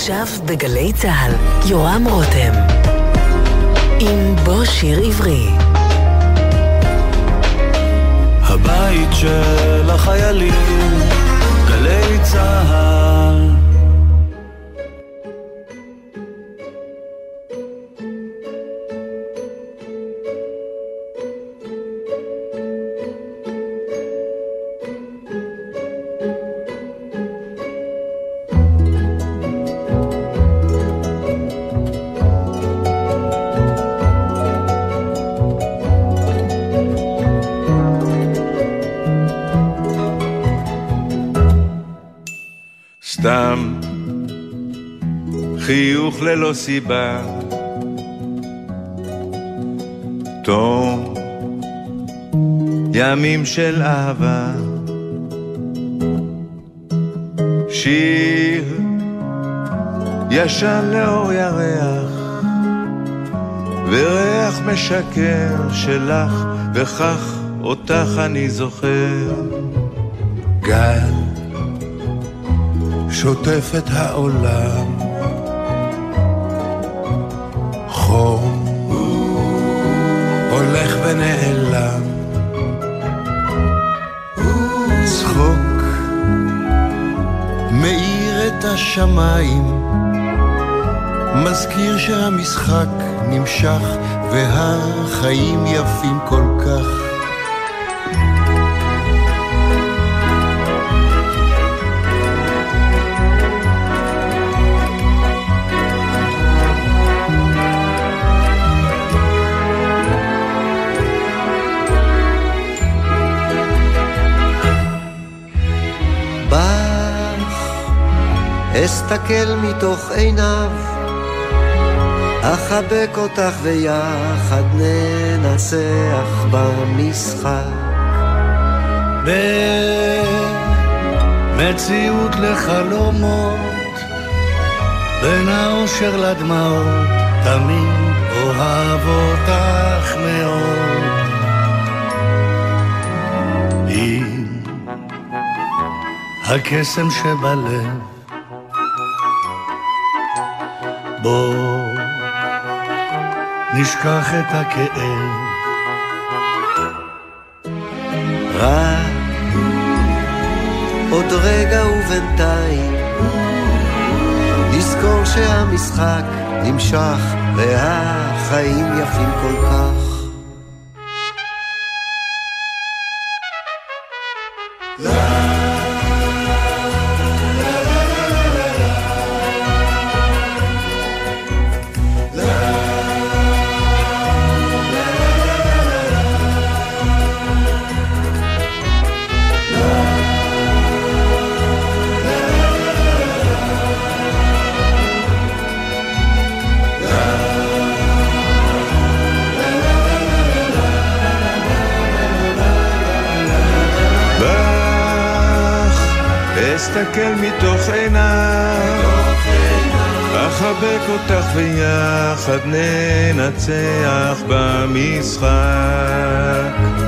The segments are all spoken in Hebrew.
עכשיו בגלי צה"ל, יורם רותם. עם בוא שיר עברי. הבית של החיילים, גלי צה"ל. ללא סיבה. תום ימים של אהבה. שיר ישן לאור ירח וריח משקר שלך וכך אותך אני זוכר. גל שוטף את העולם את השמיים. מזכיר שהמשחק נמשך והחיים יפים כל כך אסתכל מתוך עיניו, אחבק אותך ויחד ננצח במשחק. במציאות לחלומות, בין האושר לדמעות, תמיד אוהב אותך מאוד. עם הקסם שבלב בוא נשכח את הכאב. רק עוד רגע ובינתיים נזכור שהמשחק נמשך והחיים יפים כל כך. אחבק אותך ויחד ננצח במשחק.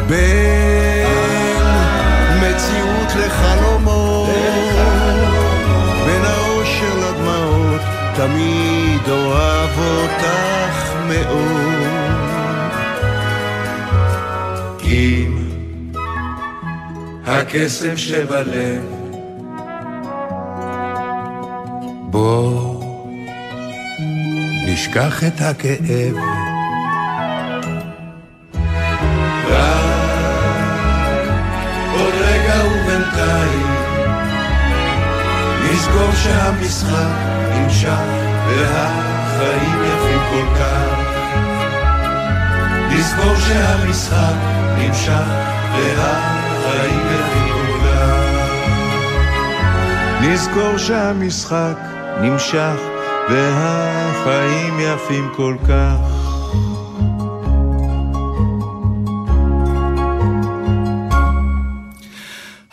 בין מציאות לחלומות, בין האושר לדמעות, תמיד אוהב אותך מאוד. עם הקסם שבלב בוא נשכח את הכאב. רק עוד רגע ובינתיים נזכור שהמשחק נמשך והחיים יפים כל כך. נזכור שהמשחק נמשך והחיים יפים כל כך. נזכור שהמשחק נמשך והחיים יפים כל כך.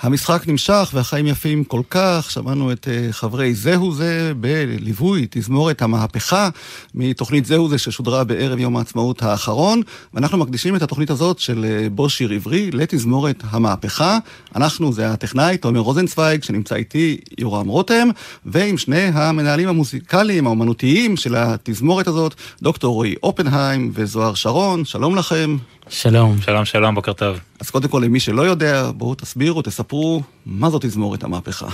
המשחק נמשך והחיים יפים כל כך, שמענו את אה, חברי זהו זה בליווי תזמורת המהפכה מתוכנית זהו זה ששודרה בערב יום העצמאות האחרון, ואנחנו מקדישים את התוכנית הזאת של אה, בו שיר עברי לתזמורת המהפכה. אנחנו, זה הטכנאי תומר רוזנצוויג שנמצא איתי יורם רותם, ועם שני המנהלים המוזיקליים האומנותיים של התזמורת הזאת, דוקטור רועי אופנהיים וזוהר שרון, שלום לכם. שלום. שלום, שלום, בוקר טוב. אז קודם כל, למי שלא יודע, בואו תסבירו, תספרו, מה זאת תזמורת המהפכה.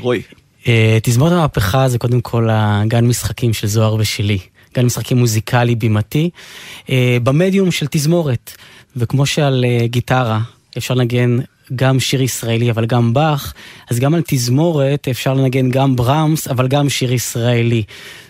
רועי. Uh, תזמורת המהפכה זה קודם כל הגן משחקים של זוהר ושלי. גן משחקים מוזיקלי בימתי, uh, במדיום של תזמורת. וכמו שעל uh, גיטרה אפשר לנגן גם שיר ישראלי אבל גם באך, אז גם על תזמורת אפשר לנגן גם ברמס אבל גם שיר ישראלי.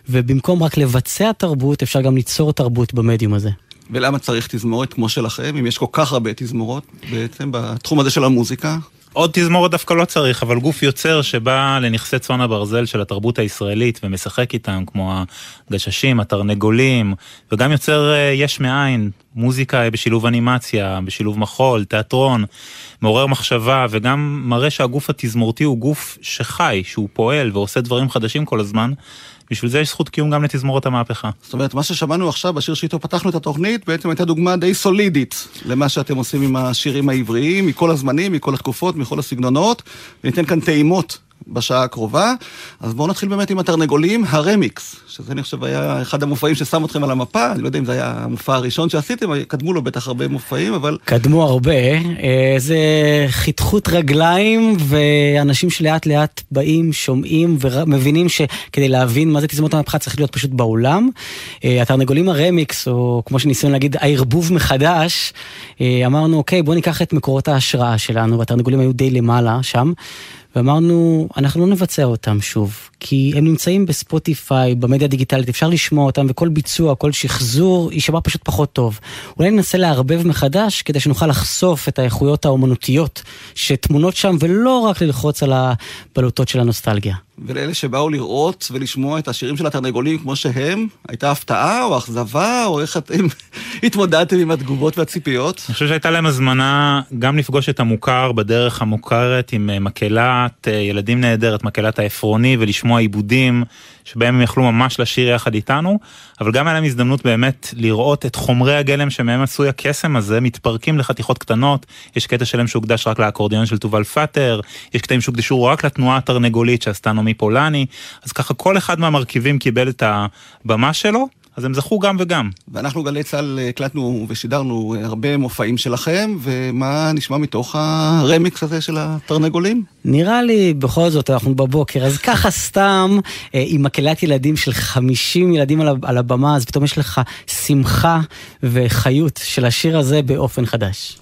ובמקום רק לבצע תרבות, אפשר גם ליצור תרבות במדיום הזה. ולמה צריך תזמורת כמו שלכם, אם יש כל כך הרבה תזמורות בעצם בתחום הזה של המוזיקה? עוד תזמורת דווקא לא צריך, אבל גוף יוצר שבא לנכסי צאן הברזל של התרבות הישראלית ומשחק איתם, כמו הגששים, התרנגולים, וגם יוצר אה, יש מאין, מוזיקה בשילוב אנימציה, בשילוב מחול, תיאטרון, מעורר מחשבה, וגם מראה שהגוף התזמורתי הוא גוף שחי, שהוא פועל ועושה דברים חדשים כל הזמן. בשביל זה יש זכות קיום גם לתזמורת המהפכה. זאת אומרת, מה ששמענו עכשיו בשיר שאיתו פתחנו את התוכנית, בעצם הייתה דוגמה די סולידית למה שאתם עושים עם השירים העבריים, מכל הזמנים, מכל התקופות, מכל הסגנונות, וניתן כאן טעימות בשעה הקרובה. אז בואו נתחיל באמת עם התרנגולים, הרמיקס, שזה אני חושב היה אחד המופעים ששם אתכם על המפה, אני לא יודע אם זה היה המופע הראשון שעשיתם, קדמו לו בטח הרבה מופעים, אבל... קדמו הרבה, אה, זה חתכות רגליים, ואנשים שלאט לאט באים, שומעים ומבינים שכדי להבין מה זה תזמות המהפכה צריך להיות פשוט באולם. אה, התרנגולים הרמיקס, או כמו שניסינו להגיד, הערבוב מחדש, אה, אמרנו, אוקיי, בואו ניקח את מקורות ההשראה שלנו, והתרנגולים היו די למעלה שם. ואמרנו, אנחנו לא נבצע אותם שוב, כי הם נמצאים בספוטיפיי, במדיה הדיגיטלית, אפשר לשמוע אותם, וכל ביצוע, כל שחזור, יישמע פשוט פחות טוב. אולי ננסה לערבב מחדש, כדי שנוכל לחשוף את האיכויות האומנותיות שטמונות שם, ולא רק ללחוץ על הבלוטות של הנוסטלגיה. ולאלה שבאו לראות ולשמוע את השירים של התרנגולים כמו שהם, הייתה הפתעה או אכזבה, או איך אתם התמודדתם עם התגובות והציפיות? אני חושב שהייתה להם הזמנה גם לפגוש את המוכר בדרך המוכרת עם אה, מקהלת אה, ילדים נהדרת, מקהלת העפרוני, ולשמוע עיבודים שבהם הם יכלו ממש לשיר יחד איתנו, אבל גם היה להם הזדמנות באמת לראות את חומרי הגלם שמהם עשוי הקסם הזה מתפרקים לחתיכות קטנות, יש קטע שלם שהוקדש רק לאקורדיון של תובל פאטר, יש קטעים שהוקדשו רק לתנועה התרנגולית שעשתה נעמי פולני, אז ככה כל אחד מהמרכיבים קיבל את הבמה שלו. אז הם זכו גם וגם. ואנחנו גלי צה"ל הקלטנו ושידרנו הרבה מופעים שלכם, ומה נשמע מתוך הרמיקס הזה של התרנגולים? נראה לי בכל זאת אנחנו בבוקר, אז ככה סתם אה, עם מקהלת ילדים של 50 ילדים על הבמה, אז פתאום יש לך שמחה וחיות של השיר הזה באופן חדש.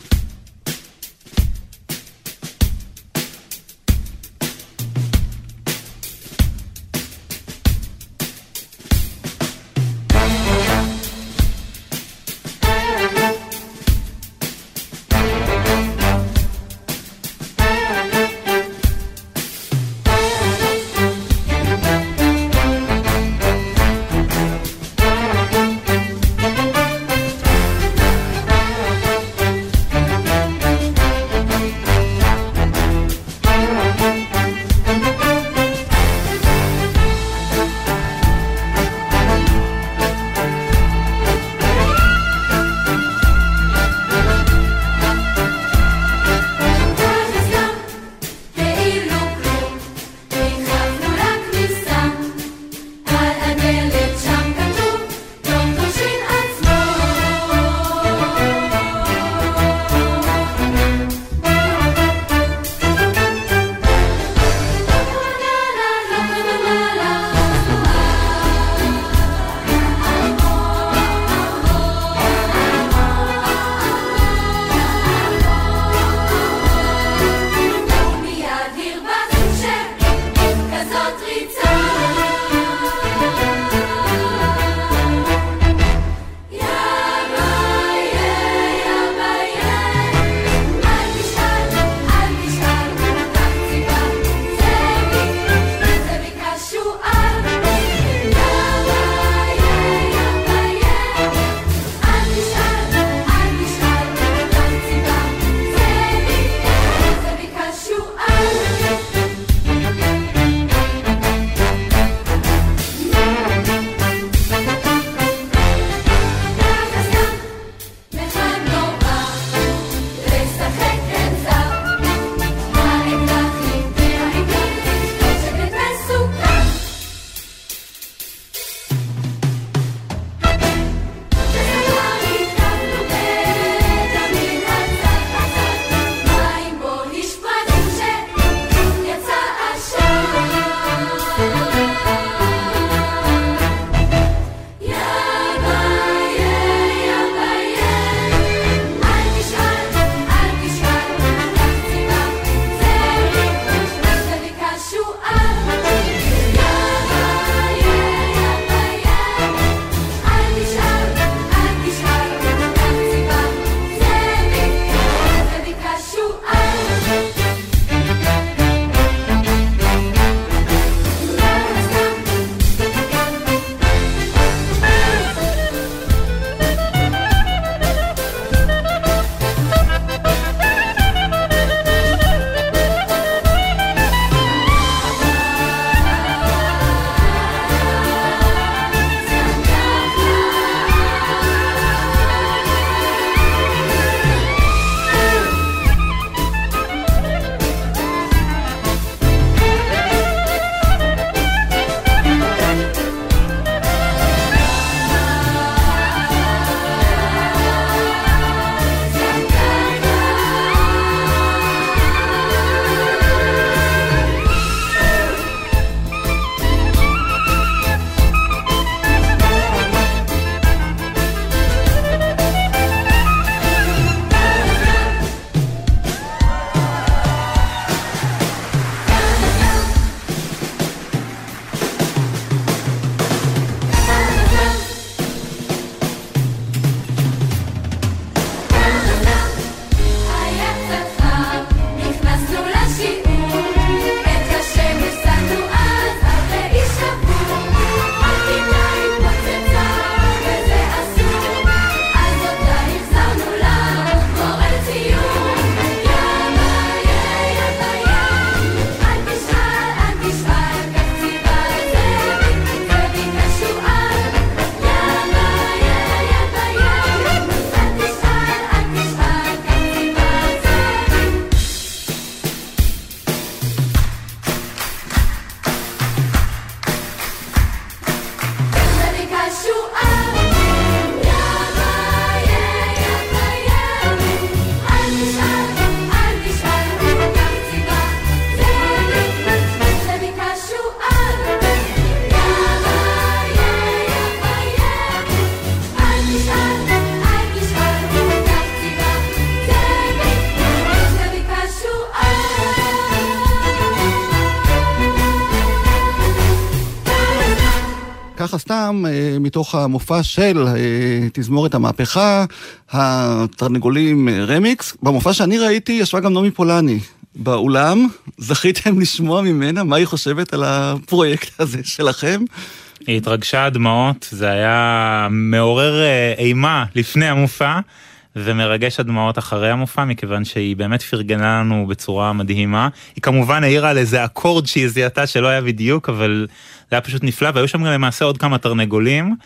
סתם אה, מתוך המופע של אה, תזמורת המהפכה, התרנגולים רמיקס. במופע שאני ראיתי ישבה גם נעמי פולני באולם. זכיתם לשמוע ממנה מה היא חושבת על הפרויקט הזה שלכם? היא התרגשה עד דמעות, זה היה מעורר אימה לפני המופע. ומרגש הדמעות אחרי המופע מכיוון שהיא באמת פרגנה לנו בצורה מדהימה. היא כמובן העירה על איזה אקורד שהיא זיהתה שלא היה בדיוק אבל זה היה פשוט נפלא והיו שם גם למעשה עוד כמה תרנגולים.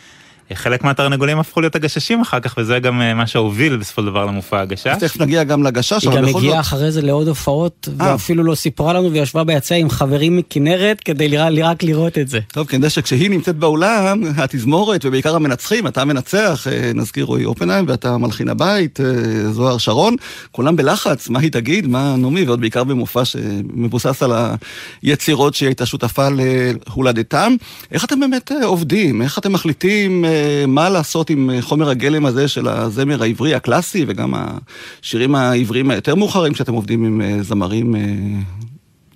חלק מהתרנגולים הפכו להיות הגששים אחר כך וזה גם אה, מה שהוביל בסופו של דבר למופע הגשש. אז תכף נגיע גם לגשש, אבל בכל זאת... היא גם הגיעה אחרי זה לעוד הופעות אה. ואפילו לא סיפרה לנו וישבה ביציע עם חברים מכנרת כדי רק לראות את זה. טוב, כדי שכשהיא נמצאת באולם, התזמורת ובעיקר המנצחים, אתה מנצח, אה, נזכיר רועי אופנהיים ואתה מלחין הבית, זוהר שרון, כולם בלחץ, מה היא תגיד, מה נעמי, ועוד בעיקר במופע שמבוסס על היצירות שהיא הייתה שותפה להולדתם. איך אתם באמת עובדים? איך אתם מחליטים מה לעשות עם חומר הגלם הזה של הזמר העברי הקלאסי וגם השירים העבריים היותר מאוחרים שאתם עובדים עם אה, זמרים אה,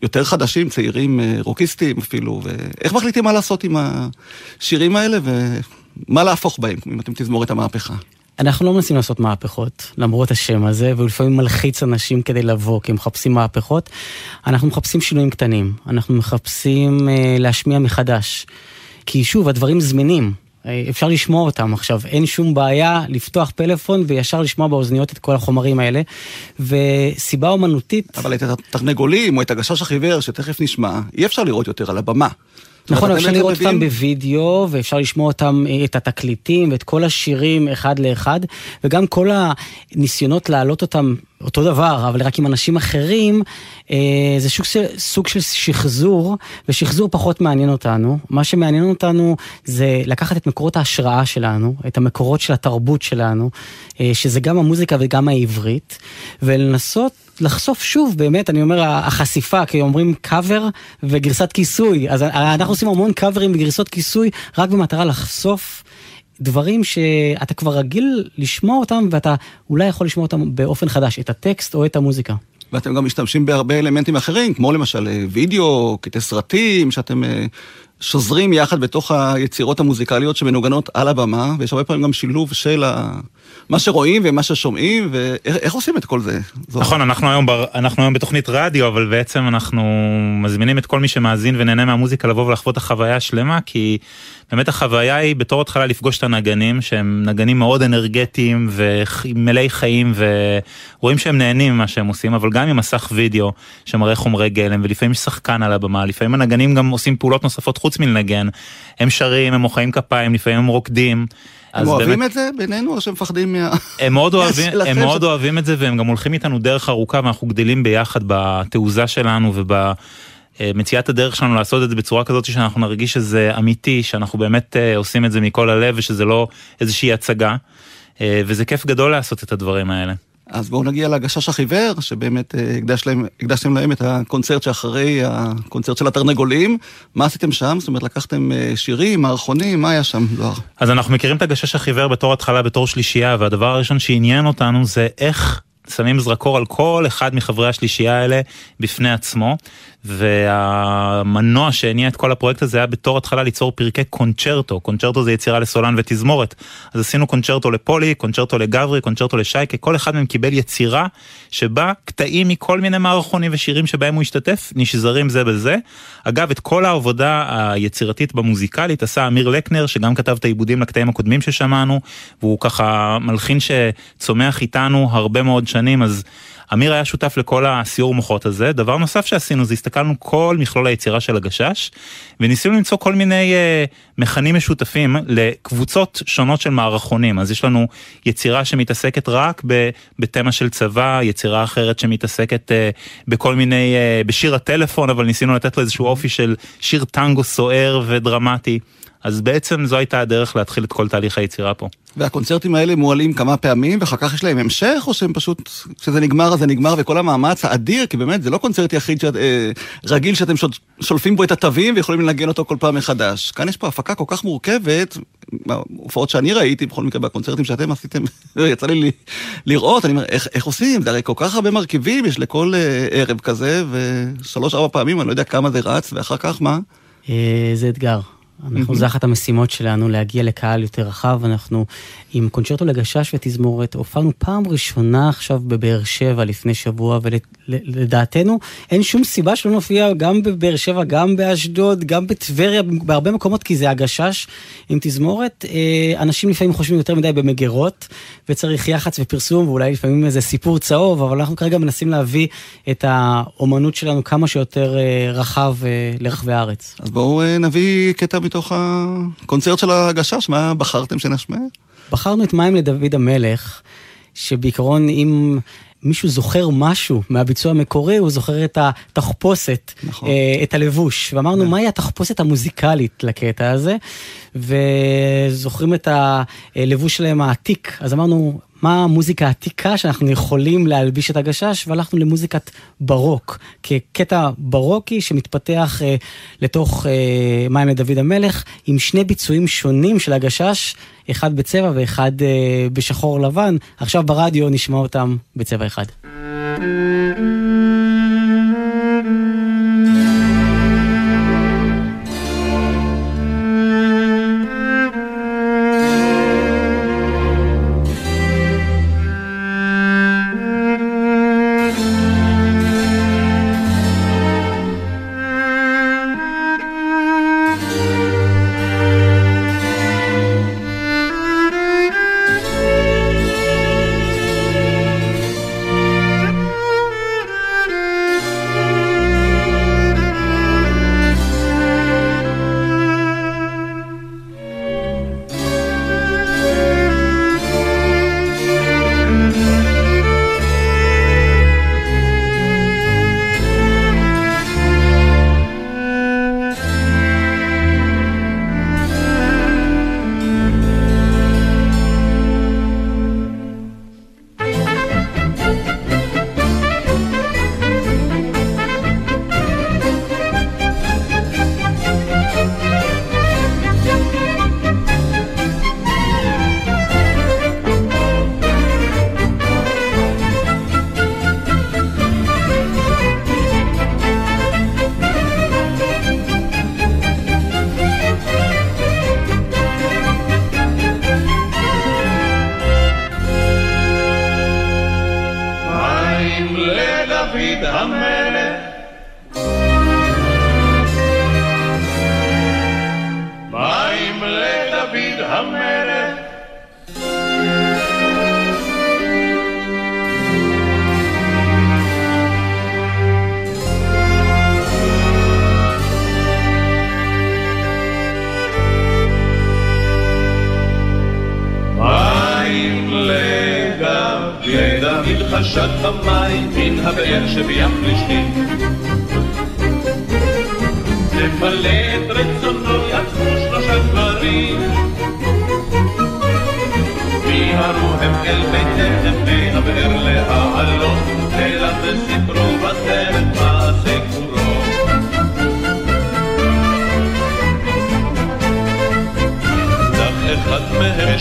יותר חדשים, צעירים, אה, רוקיסטים אפילו, ואיך מחליטים מה לעשות עם השירים האלה ומה להפוך בהם, אם אתם תזמור את המהפכה. אנחנו לא מנסים לעשות מהפכות, למרות השם הזה, והוא לפעמים מלחיץ אנשים כדי לבוא, כי הם מחפשים מהפכות. אנחנו מחפשים שינויים קטנים, אנחנו מחפשים אה, להשמיע מחדש. כי שוב, הדברים זמינים. אפשר לשמוע אותם עכשיו, אין שום בעיה לפתוח פלאפון וישר לשמוע באוזניות את כל החומרים האלה. וסיבה אומנותית... אבל את התרנגולים או את הגשש החיוור שתכף נשמע, אי אפשר לראות יותר על הבמה. נכון, אפשר לראות אותם בווידאו, ואפשר לשמוע אותם, אה, את התקליטים, ואת כל השירים אחד לאחד, וגם כל הניסיונות להעלות אותם אותו דבר, אבל רק עם אנשים אחרים, אה, זה של, סוג של שחזור, ושחזור פחות מעניין אותנו. מה שמעניין אותנו זה לקחת את מקורות ההשראה שלנו, את המקורות של התרבות שלנו, אה, שזה גם המוזיקה וגם העברית, ולנסות לחשוף שוב, באמת, אני אומר, החשיפה, כי אומרים קאבר וגרסת כיסוי, אז אנחנו עושים המון קאברים וגרסות כיסוי, רק במטרה לחשוף דברים שאתה כבר רגיל לשמוע אותם, ואתה אולי יכול לשמוע אותם באופן חדש, את הטקסט או את המוזיקה. ואתם גם משתמשים בהרבה אלמנטים אחרים, כמו למשל אה, וידאו, קטעי סרטים, שאתם אה, שוזרים יחד בתוך היצירות המוזיקליות שמנוגנות על הבמה, ויש הרבה פעמים גם שילוב של ה... מה שרואים ומה ששומעים, ואיך עושים את כל זה? נכון, אנחנו היום, בר, אנחנו היום בתוכנית רדיו, אבל בעצם אנחנו מזמינים את כל מי שמאזין ונהנה מהמוזיקה לבוא ולחוות את החוויה השלמה, כי באמת החוויה היא בתור התחלה לפגוש את הנגנים, שהם נגנים מאוד אנרגטיים ומלאי חיים, ורואים שהם נהנים ממה שהם עושים, אבל גם עם מסך וידאו שמראה חומרי גלם, ולפעמים יש שחקן על הבמה, לפעמים הנגנים גם עושים פעולות נוספות חוץ מלנגן, הם שרים, הם מוחאים כפיים, לפעמים הם רוקדים. הם אוהבים באמת, את זה בינינו או שהם מפחדים מה... הם מאוד, אוהבים, הם מאוד אוהבים את זה והם גם הולכים איתנו דרך ארוכה ואנחנו גדלים ביחד בתעוזה שלנו ובמציאת הדרך שלנו לעשות את זה בצורה כזאת שאנחנו נרגיש שזה אמיתי, שאנחנו באמת אה, עושים את זה מכל הלב ושזה לא איזושהי הצגה. אה, וזה כיף גדול לעשות את הדברים האלה. אז בואו נגיע לגשש החיוור, שבאמת אה, הקדש להם, הקדשתם להם את הקונצרט שאחרי הקונצרט של התרנגולים. מה עשיתם שם? זאת אומרת, לקחתם אה, שירים, מערכונים, מה היה שם, זוהר? אז אנחנו מכירים את הגשש החיוור בתור התחלה, בתור שלישייה, והדבר הראשון שעניין אותנו זה איך שמים זרקור על כל אחד מחברי השלישייה האלה בפני עצמו. והמנוע שהניע את כל הפרויקט הזה היה בתור התחלה ליצור פרקי קונצ'רטו, קונצ'רטו זה יצירה לסולן ותזמורת, אז עשינו קונצ'רטו לפולי, קונצ'רטו לגברי, קונצ'רטו לשייקה, כל אחד מהם קיבל יצירה שבה קטעים מכל מיני מערכונים ושירים שבהם הוא השתתף, נשזרים זה בזה. אגב, את כל העבודה היצירתית במוזיקלית עשה אמיר לקנר, שגם כתב את העיבודים לקטעים הקודמים ששמענו, והוא ככה מלחין שצומח איתנו הרבה מאוד שנים, אז אמיר היה שותף לכל הסיור מוחות הזה. דבר נוסף שעשינו זה הסתכלנו כל מכלול היצירה של הגשש, וניסינו למצוא כל מיני uh, מכנים משותפים לקבוצות שונות של מערכונים. אז יש לנו יצירה שמתעסקת רק בתמה של צבא, יצירה אחרת שמתעסקת uh, בכל מיני, uh, בשיר הטלפון, אבל ניסינו לתת לו איזשהו אופי של שיר טנגו סוער ודרמטי. אז בעצם זו הייתה הדרך להתחיל את כל תהליך היצירה פה. והקונצרטים האלה מועלים כמה פעמים, ואחר כך יש להם המשך, או שהם פשוט, כשזה נגמר אז זה נגמר, וכל המאמץ האדיר, כי באמת זה לא קונצרט יחיד שאת, אה, רגיל שאתם שולפים בו את התווים ויכולים לנגן אותו כל פעם מחדש. כאן יש פה הפקה כל כך מורכבת, בהופעות שאני ראיתי, בכל מקרה בקונצרטים שאתם עשיתם, יצא לי לראות, אני אומר, איך, איך עושים? זה הרי כל כך הרבה מרכיבים יש לכל אה, ערב כזה, ושלוש-ארבע פעמים, אני לא יודע כמה זה רץ, ואחר כך מה? אה, זה אתגר. אנחנו, זה אחת המשימות שלנו, להגיע לקהל יותר רחב. אנחנו עם קונצ'רטו לגשש ותזמורת, הופענו פעם ראשונה עכשיו בבאר שבע לפני שבוע, ולדעתנו אין שום סיבה שלא נופיע גם בבאר שבע, גם באשדוד, גם בטבריה, בהרבה מקומות, כי זה הגשש עם תזמורת. אה, אנשים לפעמים חושבים יותר מדי במגירות, וצריך יח"צ ופרסום, ואולי לפעמים איזה סיפור צהוב, אבל אנחנו כרגע מנסים להביא את האומנות שלנו כמה שיותר אה, רחב אה, לרחבי הארץ. אז בואו נביא קטע מתוך הקונצרט של הגשש, מה בחרתם שנשמע? בחרנו את מים לדוד המלך, שבעיקרון אם מישהו זוכר משהו מהביצוע המקורי, הוא זוכר את התחפושת, נכון. אה, את הלבוש. ואמרנו, כן. מהי התחפושת המוזיקלית לקטע הזה? וזוכרים את הלבוש שלהם העתיק, אז אמרנו, מה המוזיקה העתיקה שאנחנו יכולים להלביש את הגשש, והלכנו למוזיקת ברוק, כקטע ברוקי שמתפתח אה, לתוך אה, מים לדוד המלך, עם שני ביצועים שונים של הגשש, אחד בצבע ואחד אה, בשחור לבן. עכשיו ברדיו נשמע אותם בצבע אחד.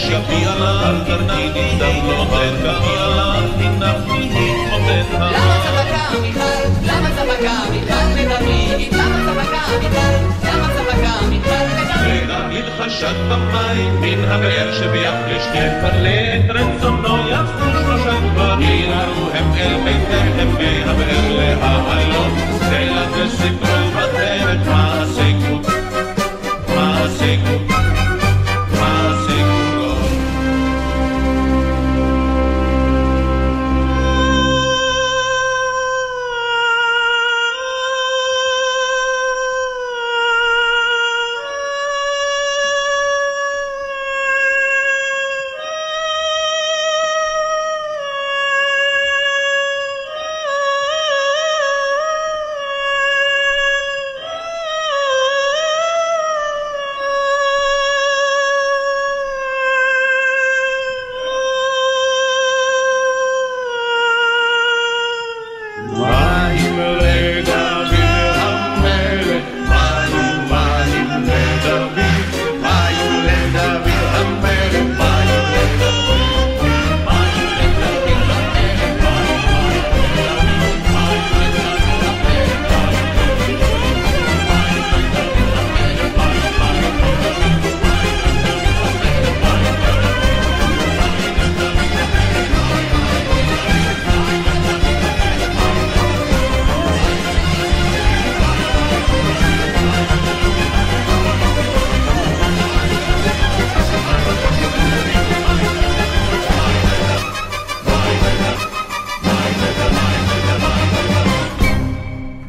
שבי עליו חשד במים מן הבאר שביחליש תפלא את רצונו יפסו שלושה גברים. יראו הם אל ביתיהם מהבאר להעלות, סלע וסיפרה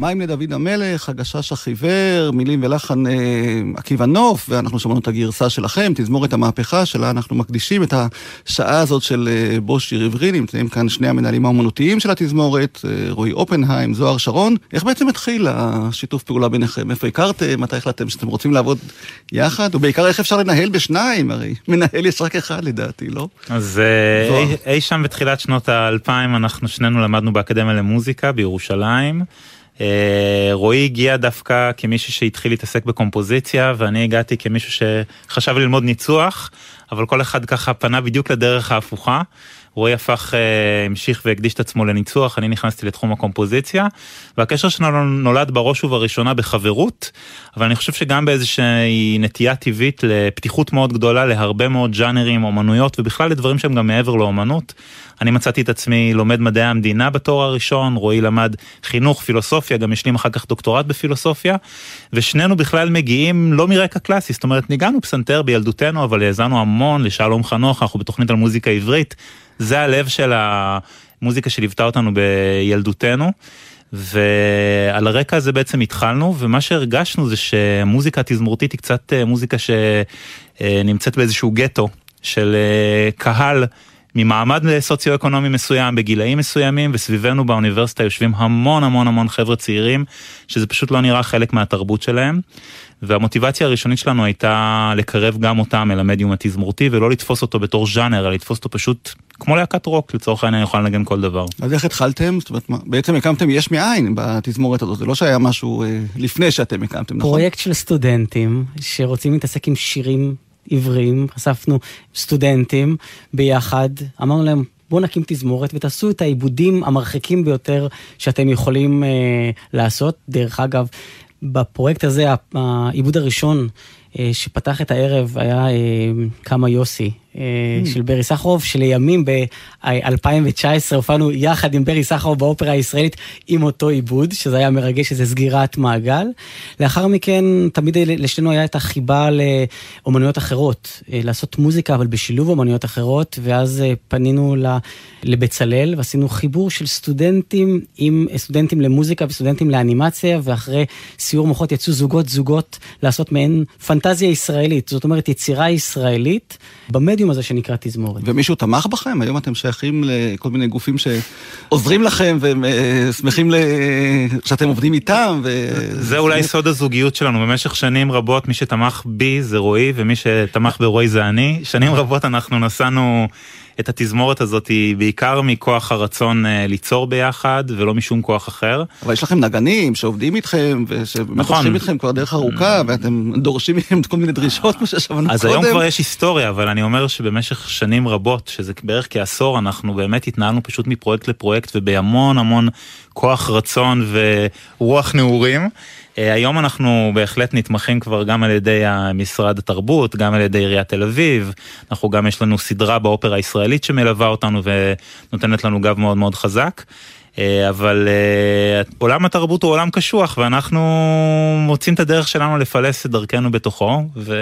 מים לדוד המלך, הגשש החיוור, מילים ולחן אה, עקיבא נוף, ואנחנו שמענו את הגרסה שלכם, תזמורת המהפכה, שלה אנחנו מקדישים את השעה הזאת של אה, בוש שיר עברי, נמצאים כאן שני המנהלים האומנותיים של התזמורת, אה, רועי אופנהיים, זוהר שרון. איך בעצם התחיל השיתוף פעולה ביניכם? איפה הכרתם? מתי החלטתם שאתם רוצים לעבוד יחד? ובעיקר איך אפשר לנהל בשניים? הרי מנהל יש רק אחד לדעתי, לא? אז אה, אי, אי שם בתחילת שנות האלפיים אנחנו שנינו למדנו באקדמיה למוזיקה בירושלים. אה, רועי הגיע דווקא כמישהו שהתחיל להתעסק בקומפוזיציה ואני הגעתי כמישהו שחשב ללמוד ניצוח אבל כל אחד ככה פנה בדיוק לדרך ההפוכה. רועי הפך, אה, המשיך והקדיש את עצמו לניצוח, אני נכנסתי לתחום הקומפוזיציה, והקשר שלנו נולד בראש ובראשונה בחברות, אבל אני חושב שגם באיזושהי נטייה טבעית לפתיחות מאוד גדולה להרבה מאוד ג'אנרים, אומנויות, ובכלל לדברים שהם גם מעבר לאומנות. אני מצאתי את עצמי לומד מדעי המדינה בתואר הראשון, רועי למד חינוך, פילוסופיה, גם השלים אחר כך דוקטורט בפילוסופיה, ושנינו בכלל מגיעים לא מרקע קלאסי, זאת אומרת ניגענו פסנתר בילדותנו, אבל האזנו המון לשלום חנוך, אנחנו בתוכנית על מוזיקה עברית, זה הלב של המוזיקה שליוותה אותנו בילדותנו. ועל הרקע הזה בעצם התחלנו ומה שהרגשנו זה שמוזיקה תזמורתית היא קצת אה, מוזיקה שנמצאת באיזשהו גטו של אה, קהל ממעמד סוציו-אקונומי מסוים בגילאים מסוימים וסביבנו באוניברסיטה יושבים המון המון המון חבר'ה צעירים שזה פשוט לא נראה חלק מהתרבות שלהם. והמוטיבציה הראשונית שלנו הייתה לקרב גם אותם אל המדיום התזמורתי ולא לתפוס אותו בתור ז'אנר אלא לתפוס אותו פשוט כמו להקת רוק לצורך העניין יכולה לנגן כל דבר. אז איך התחלתם? זאת אומרת, בעצם הקמתם יש מאין בתזמורת הזאת, זה לא שהיה משהו אה, לפני שאתם הקמתם, נכון? פרויקט של סטודנטים שרוצים להתעסק עם שירים עבריים, אספנו סטודנטים ביחד, אמרנו להם בואו נקים תזמורת ותעשו את העיבודים המרחיקים ביותר שאתם יכולים אה, לעשות. דרך אגב, בפרויקט הזה, העיבוד הראשון אה, שפתח את הערב היה אה, כמה יוסי, של ברי סחרוף, שלימים ב-2019 הופענו יחד עם ברי סחרוף באופרה הישראלית עם אותו עיבוד, שזה היה מרגש, שזה סגירת מעגל. לאחר מכן, תמיד לשנינו היה את החיבה לאומנויות אחרות, אה, לעשות מוזיקה, אבל בשילוב אומנויות אחרות, ואז אה, פנינו לבצלאל ועשינו חיבור של סטודנטים עם סטודנטים למוזיקה וסטודנטים לאנימציה, ואחרי סיור מוחות יצאו זוגות זוגות לעשות מעין פנטזיה ישראלית, זאת אומרת יצירה ישראלית. במדיום הזה שנקרא תזמורת. ומישהו תמך בכם? היום אתם שייכים לכל מיני גופים שעוזרים לכם והם אה, שאתם עובדים איתם. ו... זה אולי סוד הזוגיות שלנו. במשך שנים רבות מי שתמך בי זה רועי ומי שתמך ברועי זה אני. שנים רבות אנחנו נסענו... את התזמורת הזאת היא בעיקר מכוח הרצון אה, ליצור ביחד ולא משום כוח אחר. אבל יש לכם נגנים שעובדים איתכם נכון. איתכם כבר דרך ארוכה ואתם דורשים מהם כל מיני דרישות כמו ששמענו קודם. אז היום כבר יש היסטוריה אבל אני אומר שבמשך שנים רבות שזה בערך כעשור אנחנו באמת התנהלנו פשוט מפרויקט לפרויקט ובהמון המון כוח רצון ורוח נעורים. אה, היום אנחנו בהחלט נתמכים כבר גם על ידי משרד התרבות, גם על ידי עיריית תל אביב, אנחנו גם יש לנו סדרה באופרה הישראלית שמלווה אותנו ונותנת לנו גב מאוד מאוד חזק. אה, אבל אה, עולם התרבות הוא עולם קשוח ואנחנו מוצאים את הדרך שלנו לפלס את דרכנו בתוכו ו...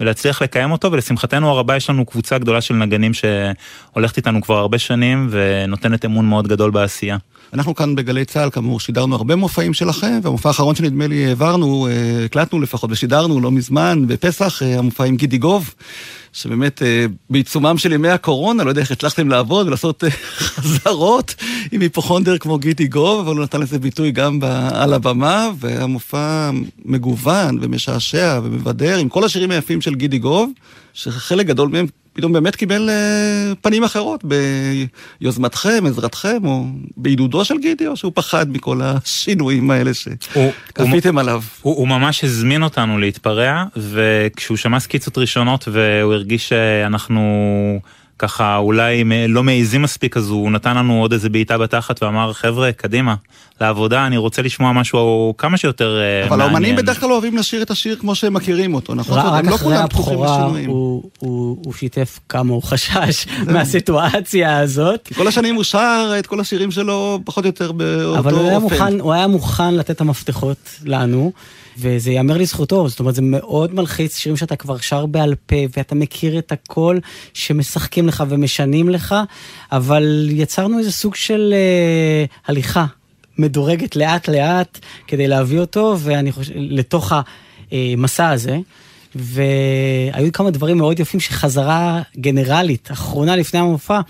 ולהצליח לקיים אותו ולשמחתנו הרבה יש לנו קבוצה גדולה של נגנים שהולכת איתנו כבר הרבה שנים ונותנת אמון מאוד גדול בעשייה. אנחנו כאן בגלי צה"ל, כאמור, שידרנו הרבה מופעים שלכם, והמופע האחרון שנדמה לי העברנו, אה, הקלטנו לפחות ושידרנו לא מזמן, בפסח, אה, המופע עם גידי גוב, שבאמת אה, בעיצומם של ימי הקורונה, לא יודע איך הצלחתם לעבוד ולעשות חזרות עם היפוכונדר כמו גידי גוב, אבל הוא נתן לזה ביטוי גם על הבמה, והמופע מגוון ומשעשע ומבדר עם כל השירים היפים של גידי גוב, שחלק גדול מהם פתאום באמת קיבל אה, פנים אחרות ביוזמתכם, עזרתכם, או בעידודו של גידי, או שהוא פחד מכל השינויים האלה שכפיתם עליו. הוא, הוא ממש הזמין אותנו להתפרע, וכשהוא שמע סקיצות ראשונות והוא הרגיש שאנחנו... ככה אולי לא מעיזים מספיק אז הוא נתן לנו עוד איזה בעיטה בתחת ואמר חבר'ה קדימה לעבודה אני רוצה לשמוע משהו כמה שיותר אה, מעניין. אבל האומנים בדרך כלל אוהבים לשיר את השיר כמו שהם מכירים אותו נכון? רק לא אחרי הבכורה הוא, הוא, הוא שיתף כמה הוא חשש מהסיטואציה הזאת. כל השנים הוא שר את כל השירים שלו פחות או יותר באותו אופן. אבל הוא היה, מוכן, הוא היה מוכן לתת את המפתחות לנו. וזה ייאמר לזכותו, זאת אומרת זה מאוד מלחיץ, שירים שאתה כבר שר בעל פה, ואתה מכיר את הכל שמשחקים לך ומשנים לך, אבל יצרנו איזה סוג של אה, הליכה מדורגת לאט לאט כדי להביא אותו, ואני חושב, לתוך המסע הזה. והיו כמה דברים מאוד יפים שחזרה גנרלית, אחרונה לפני המופע,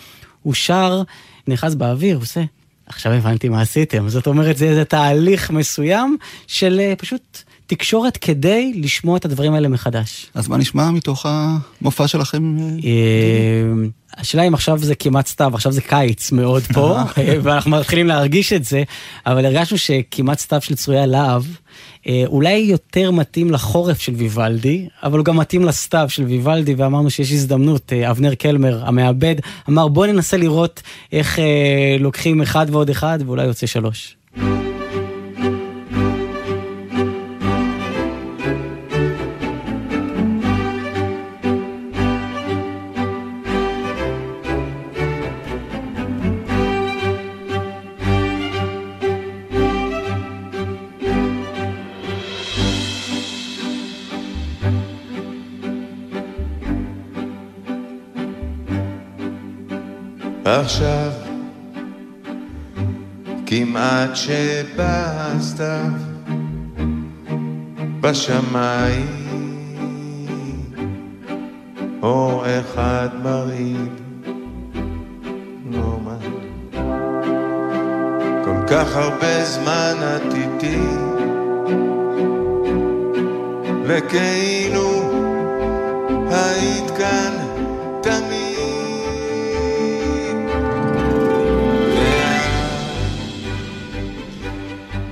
הוא שר, נכנס באוויר, הוא עושה, עכשיו הבנתי מה עשיתם. זאת אומרת, זה איזה תהליך מסוים של אה, פשוט תקשורת כדי לשמוע את הדברים האלה מחדש. אז מה נשמע מתוך המופע שלכם? אה, השאלה אם עכשיו זה כמעט סתיו, עכשיו זה קיץ מאוד פה, ואנחנו מתחילים להרגיש את זה, אבל הרגשנו שכמעט סתיו של צרויה להב, אה, אולי יותר מתאים לחורף של ויוולדי, אבל הוא גם מתאים לסתיו של ויוולדי, ואמרנו שיש הזדמנות, אה, אבנר קלמר המעבד, אמר בוא ננסה לראות איך אה, לוקחים אחד ועוד אחד, ואולי יוצא שלוש. עכשיו. כמעט שבא הסתיו בשמיים. אור אחד מרעיד. נורמד כל כך הרבה זמן את איתי. וכאילו היית כאן תמיד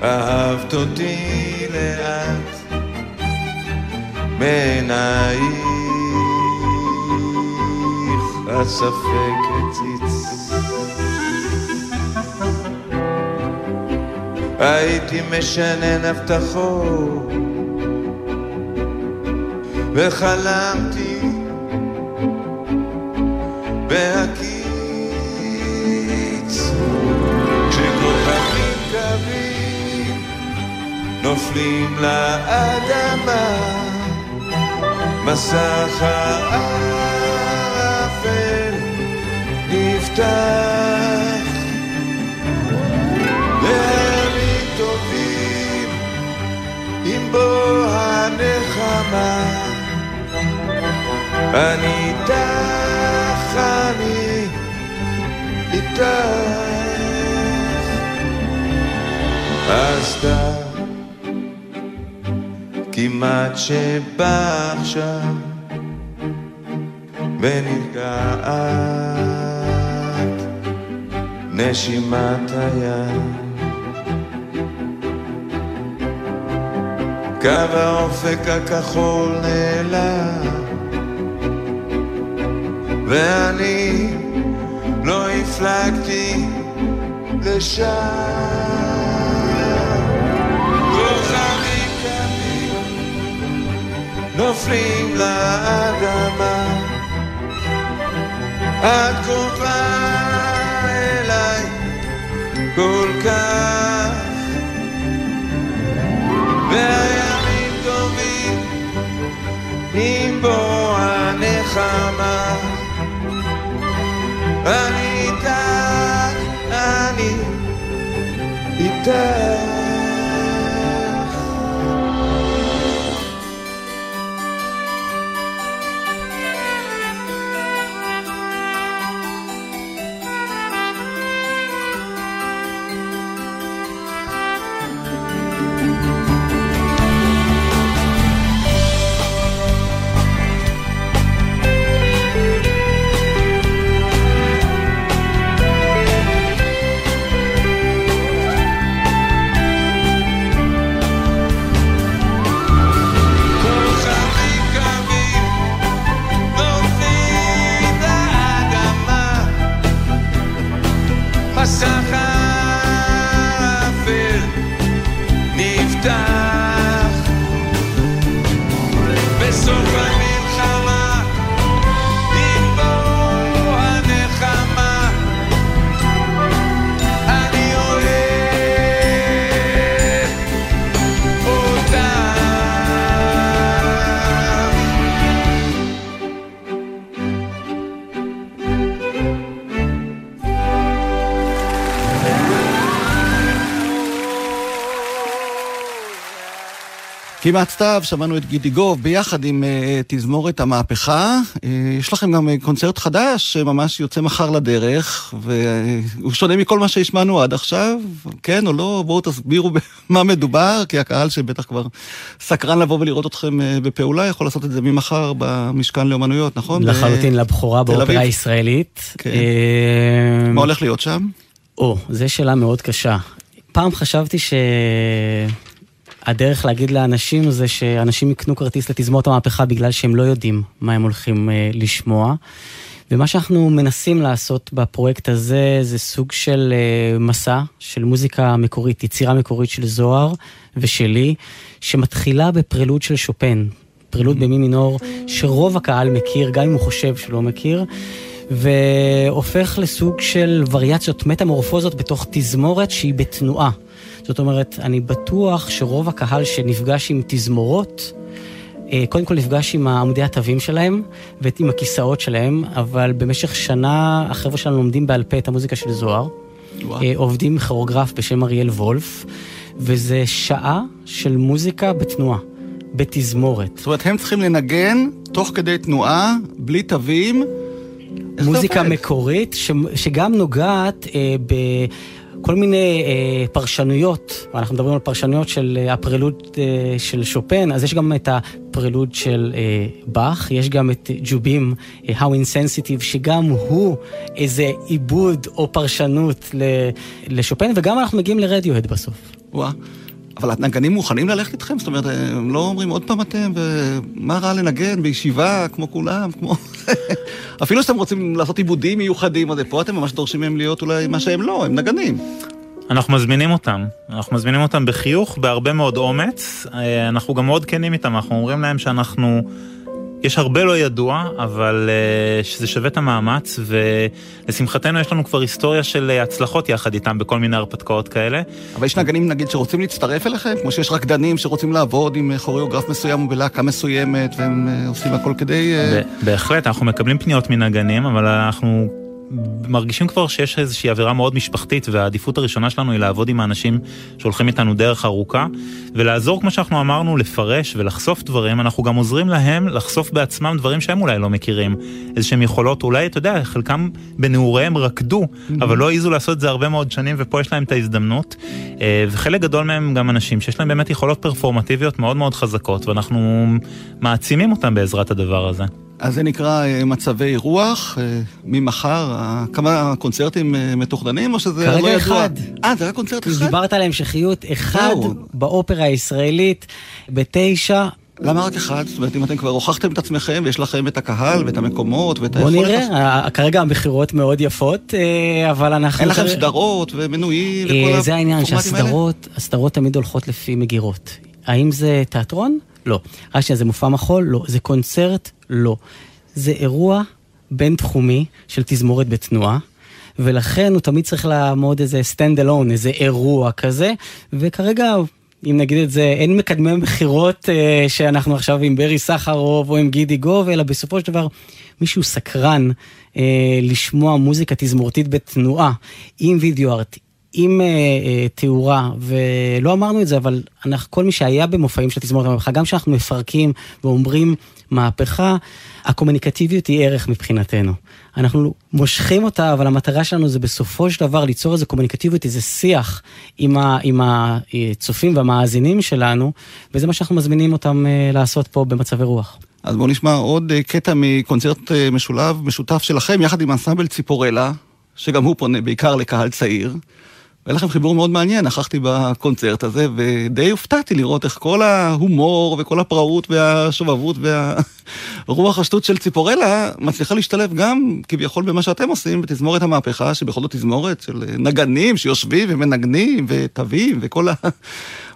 אהבת אותי לאט מעינייך הספק הציץ. הייתי משנן הבטחות וחלמתי בהכיר נופלים לאדמה, מסך הערפל נפתח. לימים טובים עם בוא הנחמה, אני איתך, אני איתך. אז די כמעט שבא עכשיו ונרגעת. נשימת הים. קו האופק הכחול נעלם. ואני לא הפלגתי לשם נופלים לאדמה. את קרובה אליי כל כך, והימים טובים עם בוא הנחמה. אני איתך, אני איתך. כמעט סתיו, שמענו את גידי גוב ביחד עם uh, תזמורת המהפכה. Uh, יש לכם גם uh, קונצרט חדש שממש יוצא מחר לדרך, והוא שונה מכל מה שהשמענו עד עכשיו, כן או לא? בואו תסבירו במה מדובר, כי הקהל שבטח כבר סקרן לבוא ולראות אתכם uh, בפעולה, יכול לעשות את זה ממחר במשכן לאומנויות, נכון? לחלוטין, לבכורה באופרה הישראלית. כן. Uh... מה הולך להיות שם? או, זו שאלה מאוד קשה. פעם חשבתי ש... הדרך להגיד לאנשים זה שאנשים יקנו כרטיס לתזמורת המהפכה בגלל שהם לא יודעים מה הם הולכים uh, לשמוע. ומה שאנחנו מנסים לעשות בפרויקט הזה זה סוג של uh, מסע של מוזיקה מקורית, יצירה מקורית של זוהר ושלי, שמתחילה בפרלוד של שופן, פרלוד במי מינור שרוב הקהל מכיר, גם אם הוא חושב שלא מכיר. והופך לסוג של וריאציות מטמורפוזות בתוך תזמורת שהיא בתנועה. זאת אומרת, אני בטוח שרוב הקהל שנפגש עם תזמורות, אה, קודם כל נפגש עם עמודי התווים שלהם ועם הכיסאות שלהם, אבל במשך שנה החבר'ה שלנו לומדים בעל פה את המוזיקה של זוהר. וואו. אה, עובדים עם כירוגרף בשם אריאל וולף, וזה שעה של מוזיקה בתנועה. בתזמורת. זאת אומרת, הם צריכים לנגן תוך כדי תנועה, בלי תווים. מוזיקה מקורית, ש, שגם נוגעת אה, ב... כל מיני אה, פרשנויות, ואנחנו מדברים על פרשנויות של אה, הפרלוד אה, של שופן, אז יש גם את הפרלוד של אה, באך, יש גם את ג'ובים, אה, How Insensitive, שגם הוא איזה עיבוד או פרשנות לשופן, וגם אנחנו מגיעים לרדיוהד בסוף. וואה. אבל הנגנים מוכנים ללכת איתכם? זאת אומרת, הם לא אומרים עוד פעם אתם, ומה רע לנגן בישיבה כמו כולם, כמו... אפילו שאתם רוצים לעשות עיבודים מיוחדים, אז פה אתם ממש דורשים מהם להיות אולי מה שהם לא, הם נגנים. אנחנו מזמינים אותם, אנחנו מזמינים אותם בחיוך, בהרבה מאוד אומץ, אה, אנחנו גם מאוד כנים איתם, אנחנו אומרים להם שאנחנו יש הרבה לא ידוע, אבל uh, שזה שווה את המאמץ, ולשמחתנו יש לנו כבר היסטוריה של uh, הצלחות יחד איתם בכל מיני הרפתקאות כאלה. אבל יש נגנים נגיד שרוצים להצטרף אליכם? כמו שיש רקדנים שרוצים לעבוד עם כוריאוגרף מסוים ובלהקה מסוימת, והם uh, עושים הכל כדי... Uh... בהחלט, אנחנו מקבלים פניות מנגנים, אבל אנחנו מרגישים כבר שיש איזושהי אווירה מאוד משפחתית, והעדיפות הראשונה שלנו היא לעבוד עם האנשים שהולכים איתנו דרך ארוכה, ולעזור, כמו שאנחנו אמרנו, לפרש ולחשוף דברים, אנחנו גם עוזרים להם לחשוף בעצמם דברים שהם אולי לא מכירים. איזשהם יכולות, אולי, אתה יודע, חלקם בנעוריהם רקדו, mm-hmm. אבל לא העזו לעשות את זה הרבה מאוד שנים, ופה יש להם את ההזדמנות. אה, וחלק גדול מהם גם אנשים שיש להם באמת יכולות פרפורמטיביות מאוד מאוד חזקות, ואנחנו מעצימים אותם בעזרת הדבר הזה. אז זה נקרא אה, מצבי רוח, אה, ממחר, כמה קונצרטים אה, מתוכננים, או שזה לא ידוע? כרגע אחד. אה, זה היה קונצרט אחד? דיברת עליהם שחיות אחד באופרה הישראלית, בתשע. למה רק אחד? זאת אומרת, אם אתם כבר הוכחתם את עצמכם ויש לכם את הקהל ואת המקומות ואת היכולת... בוא נראה, כרגע המכירות מאוד יפות, אבל אנחנו... אין לכם סדרות ומנויים וכל הפורמטים האלה? זה העניין, שהסדרות תמיד הולכות לפי מגירות. האם זה תיאטרון? לא. רק שנייה, זה מופע מחול? לא. זה קונצרט? לא. זה אירוע בינתחומי של תזמורת בתנועה. ולכן הוא תמיד צריך לעמוד איזה stand alone, איזה אירוע כזה, וכרגע, אם נגיד את זה, אין מקדמי מכירות אה, שאנחנו עכשיו עם ברי סחרוב או עם גידי גוב, אלא בסופו של דבר מישהו סקרן אה, לשמוע מוזיקה תזמורתית בתנועה, עם וידאו ארט, עם אה, אה, תאורה, ולא אמרנו את זה, אבל אנחנו, כל מי שהיה במופעים של תזמורת המהפכה, גם כשאנחנו מפרקים ואומרים מהפכה, הקומוניקטיביות היא ערך מבחינתנו. אנחנו מושכים אותה, אבל המטרה שלנו זה בסופו של דבר ליצור איזה קומוניקטיביות, איזה שיח עם, ה, עם הצופים והמאזינים שלנו, וזה מה שאנחנו מזמינים אותם אה, לעשות פה במצבי רוח. אז בואו נשמע עוד אה, קטע מקונצרט אה, משולב, משותף שלכם, יחד עם אנסמבל ציפורלה, שגם הוא פונה בעיקר לקהל צעיר. היה לכם חיבור מאוד מעניין, נכחתי בקונצרט הזה, ודי הופתעתי לראות איך כל ההומור וכל הפראות והשובבות והרוח השטות של ציפורלה מצליחה להשתלב גם כביכול במה שאתם עושים בתזמורת המהפכה, שבכל זאת תזמורת של נגנים שיושבים ומנגנים ותווים וכל ה...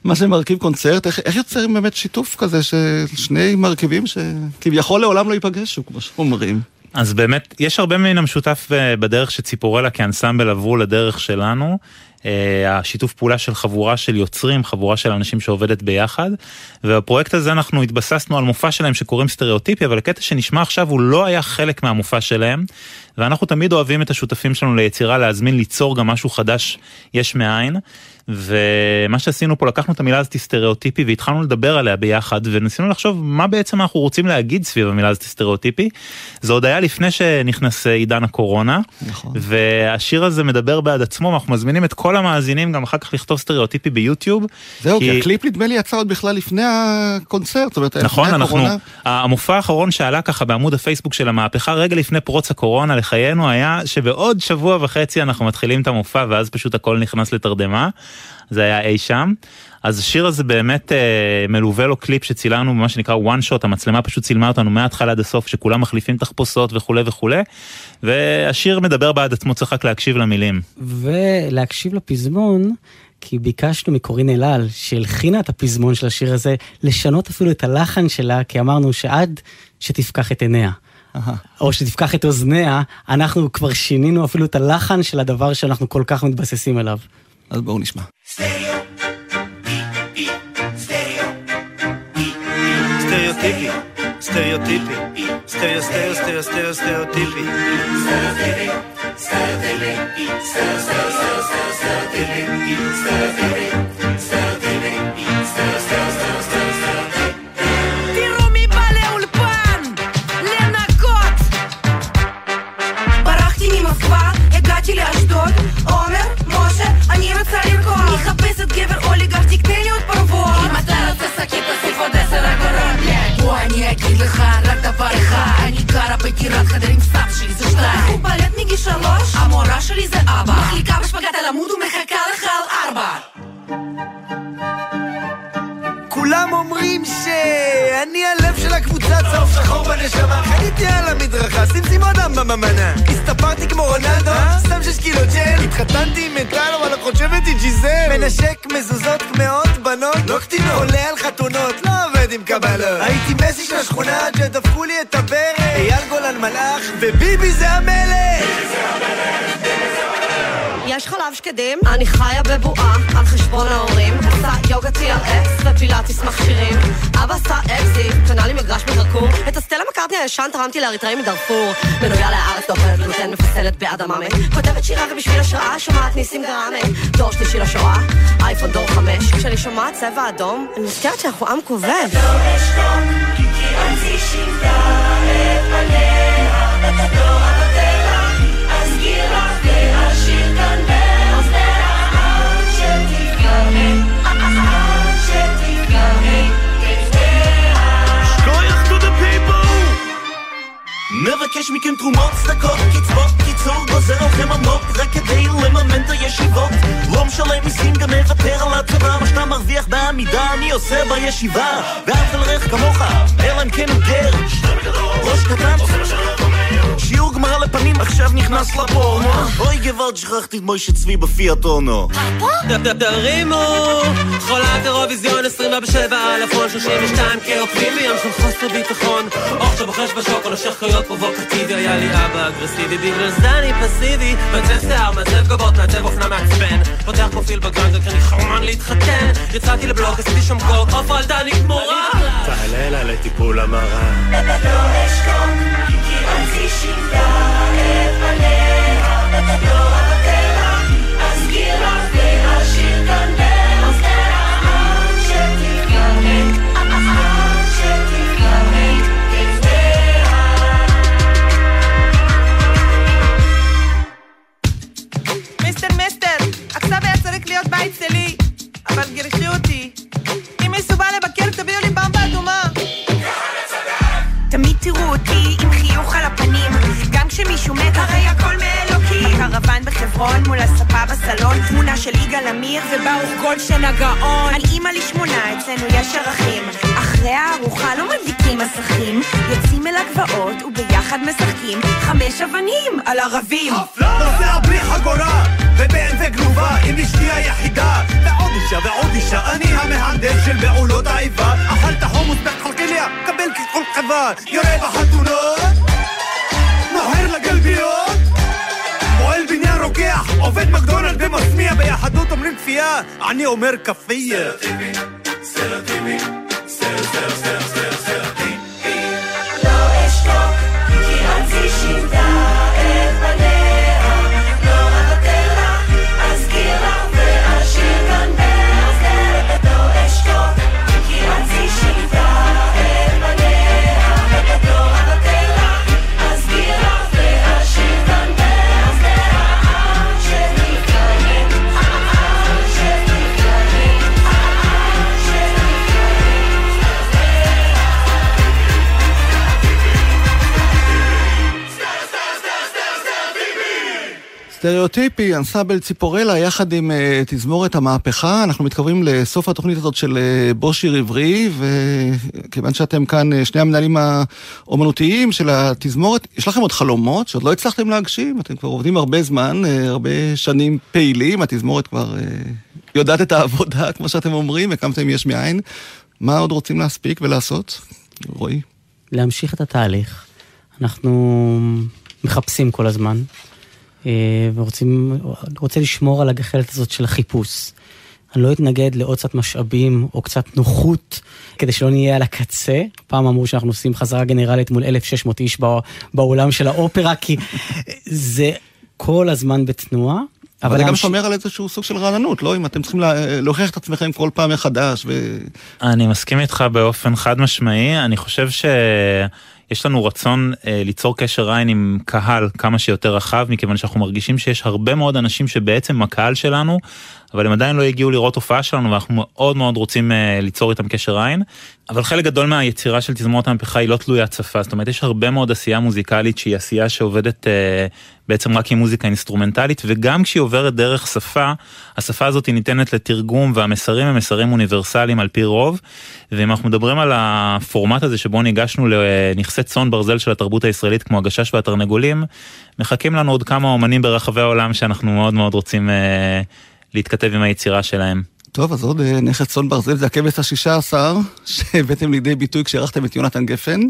מה שמרכיב קונצרט, איך, איך יוצרים באמת שיתוף כזה של שני מרכיבים שכביכול לעולם לא ייפגשו, כמו שאומרים. אז באמת, יש הרבה מן המשותף אה, בדרך שציפורלה כאנסמבל עברו לדרך שלנו. אה, השיתוף פעולה של חבורה של יוצרים, חבורה של אנשים שעובדת ביחד. ובפרויקט הזה אנחנו התבססנו על מופע שלהם שקוראים סטריאוטיפי, אבל הקטע שנשמע עכשיו הוא לא היה חלק מהמופע שלהם. ואנחנו תמיד אוהבים את השותפים שלנו ליצירה להזמין ליצור גם משהו חדש יש מאין. ומה שעשינו פה לקחנו את המילה הזאת סטריאוטיפי והתחלנו לדבר עליה ביחד וניסינו לחשוב מה בעצם אנחנו רוצים להגיד סביב המילה הזאת סטריאוטיפי. זה עוד היה לפני שנכנס עידן הקורונה נכון. והשיר הזה מדבר בעד עצמו אנחנו מזמינים את כל המאזינים גם אחר כך לכתוב סטריאוטיפי ביוטיוב. זהו, כי הקליפ נדמה לי יצא עוד בכלל לפני הקונצרט, זאת אומרת, נכון, לפני אנחנו, הקורונה. המופע האחרון שעלה ככה בעמוד הפייסבוק של המהפכה רגע לפני פרוץ הקורונה לחיינו היה שבעוד שבוע וחצי אנחנו מתחילים את המופע ואז פשוט הכל נכנס לתרדמה. זה היה אי שם. אז השיר הזה באמת אה, מלווה לו קליפ שצילמנו במה שנקרא one shot, המצלמה פשוט צילמה אותנו מההתחלה עד הסוף, שכולם מחליפים תחפושות וכולי וכולי, והשיר מדבר בעד עצמו, צריך רק להקשיב למילים. ולהקשיב לפזמון, כי ביקשנו מקורין אלעל, שהלחינה את הפזמון של השיר הזה, לשנות אפילו את הלחן שלה, כי אמרנו שעד שתפקח את עיניה. או שתפקח את אוזניה, אנחנו כבר שינינו אפילו את הלחן של הדבר שאנחנו כל כך מתבססים עליו. אז בואו נשמע. סטריאוטיפי, סטריאוטיפי, סטריאו סטריאו סטריאו סטריאו סטריאוטיפי. תראו אני אגיד לך רק דבר אחד, אני גרה בדירת חדרים סבא שלי, זה שתיים. הוא בלט מגיל שלוש, המורה שלי זה אבא. מחליקה בשפגת על עמוד ומחכה לך על ארבע. כולם אומרים שאני הלב של הקבוצה צהוב שחור בנשמה. חניתי על המדרכה, שים אדם בממנה. הסתפרתי כמו רונלדו, שם שש קילו ג'ל. התחתנתי עם מטל, אבל את חושבת היא ג'יזל. מנשק מזוזות כמאות בנות, לא קטינות. עולה על חתונות, לא עובד עם קבלות. הייתי מסי של השכונה עד שדפקו לי את הברך אייל גולן מלאך, וביבי זה המלך יש חלב שקדים, אני חיה בבועה על חשבון ההורים. עושה יוגה TRX ופילאטיס מכשירים. אבא עשה אקזיט, קנה לי מגרש מדרקור את הסטלה מקארטני הישן תרמתי לאריתראים מדארפור. מנויה לארץ, דוחרת גלוטן מפסלת באדמה כותבת שירה ובשביל השראה שומעת ניסים גרמה. דור שלישי לשואה, אייפון דור חמש. כשאני שומעת צבע אדום, אני נזכרת שאנחנו עם כובד כוח to עושה בישיבה ואף אלרך כמוך, אלא אם כן הוא גר נכנס לפורנו. אוי גוואלד, שכחתי את מוישה צבי בפיאט אונו. תרימו חולת אירוויזיון 27 אלפון 32 כעוקבים בים של חוסר ביטחון. אוכל שבוחש בשוק או נושך קריאות פרובוקטיבי היה לי אבא אגרסיבי. בגלל זה אני פסיבי מעצב שיער, מעצב גבות, מעצב אופנה מעצבן. פותח פרופיל בגרנדר כי אני חרמן להתחתן. יצאתי לבלוק, עשיתי שם קוק עוף על דני גמורה תעלה לטיפול המרה. מיסטר מיסטר, עכשיו היה צריך תמיד תראו אותי בחברון מול הספה בסלון, תמונה של יגאל עמיר וברוך גולדשטיין הגאון. על אימא לשמונה, אצלנו יש ערכים. אחרי הארוחה לא מדליקים מסכים, יוצאים אל הגבעות וביחד משחקים חמש אבנים על ערבים. נוסע בלי חגורה, ובן וגנובה עם אשתי היחידה ועוד אישה ועוד אישה, אני המהנדס של פעולות האיבה אכלת חומוס בחלקיליה, קבל ככל חבה יורה בחתונות, עובד מקדונלד ומסמיע ביהדות אומרים כפייה, אני אומר כפייה לא סטריאוטיפי, אנסבל ציפורלה, יחד עם uh, תזמורת המהפכה. אנחנו מתקרבים לסוף התוכנית הזאת של uh, בושיר עברי, וכיוון שאתם כאן uh, שני המנהלים האומנותיים של התזמורת, יש לכם עוד חלומות שעוד לא הצלחתם להגשים? אתם כבר עובדים הרבה זמן, uh, הרבה שנים פעילים, התזמורת כבר uh, יודעת את העבודה, כמו שאתם אומרים, הקמתם יש מאין. מה עוד רוצים להספיק ולעשות? רועי. להמשיך את התהליך. אנחנו מחפשים כל הזמן. אה, ורוצים, רוצה לשמור על הגחלת הזאת של החיפוש. אני לא אתנגד לעוד קצת משאבים או קצת נוחות כדי שלא נהיה על הקצה. פעם אמרו שאנחנו עושים חזרה גנרלית מול 1,600 איש באולם של האופרה, כי זה כל הזמן בתנועה. אבל זה גם שומר על איזשהו סוג של רעננות, לא? אם אתם צריכים להוכיח את עצמכם כל פעם מחדש ו... אני מסכים איתך באופן חד משמעי, אני חושב ש... יש לנו רצון אה, ליצור קשר עין עם קהל כמה שיותר רחב, מכיוון שאנחנו מרגישים שיש הרבה מאוד אנשים שבעצם הקהל שלנו, אבל הם עדיין לא הגיעו לראות הופעה שלנו ואנחנו מאוד מאוד רוצים אה, ליצור איתם קשר עין. אבל חלק גדול מהיצירה של תזמורת המהפכה היא לא תלוית שפה, זאת אומרת יש הרבה מאוד עשייה מוזיקלית שהיא עשייה שעובדת אה, בעצם רק עם מוזיקה אינסטרומנטלית וגם כשהיא עוברת דרך שפה, השפה הזאת היא ניתנת לתרגום והמסרים הם מסרים אוניברסליים על פי רוב. ואם אנחנו מדברים על הפורמט הזה שבו ניגשנו לנכסי צאן ברזל של התרבות הישראלית כמו הגשש והתרנגולים, מחכים לנו עוד כמה אומנים ברחבי העולם שאנחנו מאוד מאוד רוצים אה, להתכתב עם היצירה שלהם. טוב, אז עוד אה, נכס צאן ברזל זה הכבש השישה עשר, שהבאתם לידי ביטוי כשארחתם את יונתן גפן,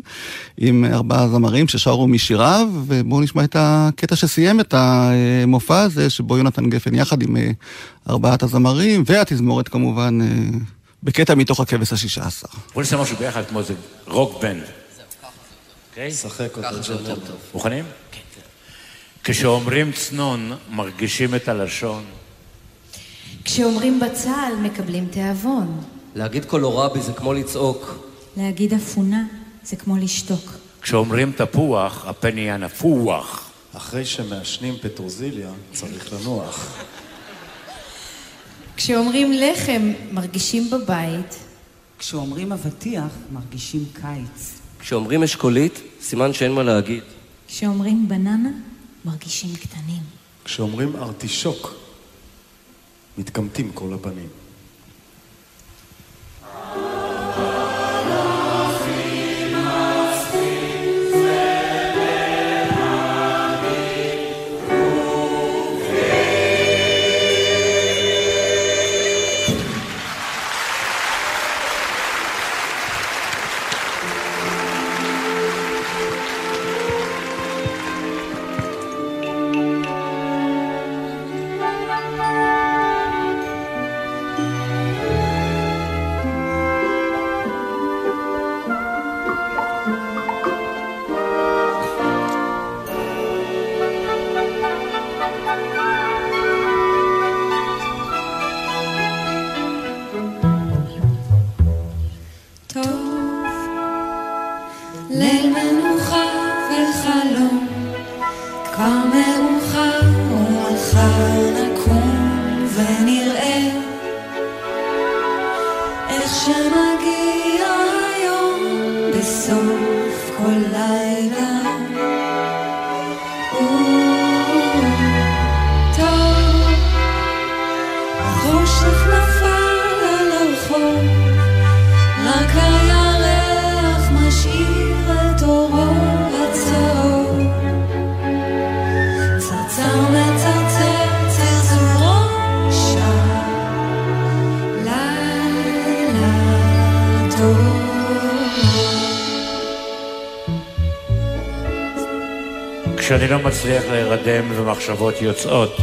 עם ארבעה זמרים ששרו משיריו, ובואו נשמע את הקטע שסיים את המופע הזה, שבו יונתן גפן יחד עם אה, ארבעת הזמרים, והתזמורת כמובן, אה, בקטע מתוך הכבש השישה עשר. בואו נעשה משהו ביחד כמו איזה רוק בנד. אוקיי? שחק אותה יותר טוב. מוכנים? כן. כשאומרים צנון, מרגישים את הלשון. כשאומרים בצל, מקבלים תיאבון. להגיד קולורבי זה כמו לצעוק. להגיד אפונה זה כמו לשתוק. כשאומרים תפוח, הפה נהיה נפוח. אחרי שמעשנים פטרוזיליה, צריך לנוח. כשאומרים לחם, מרגישים בבית. כשאומרים אבטיח, מרגישים קיץ. כשאומרים אשכולית, סימן שאין מה להגיד. כשאומרים בננה, מרגישים קטנים. כשאומרים ארטישוק, מתקמטים כל הבנים. כשאני לא מצליח להירדם ומחשבות יוצאות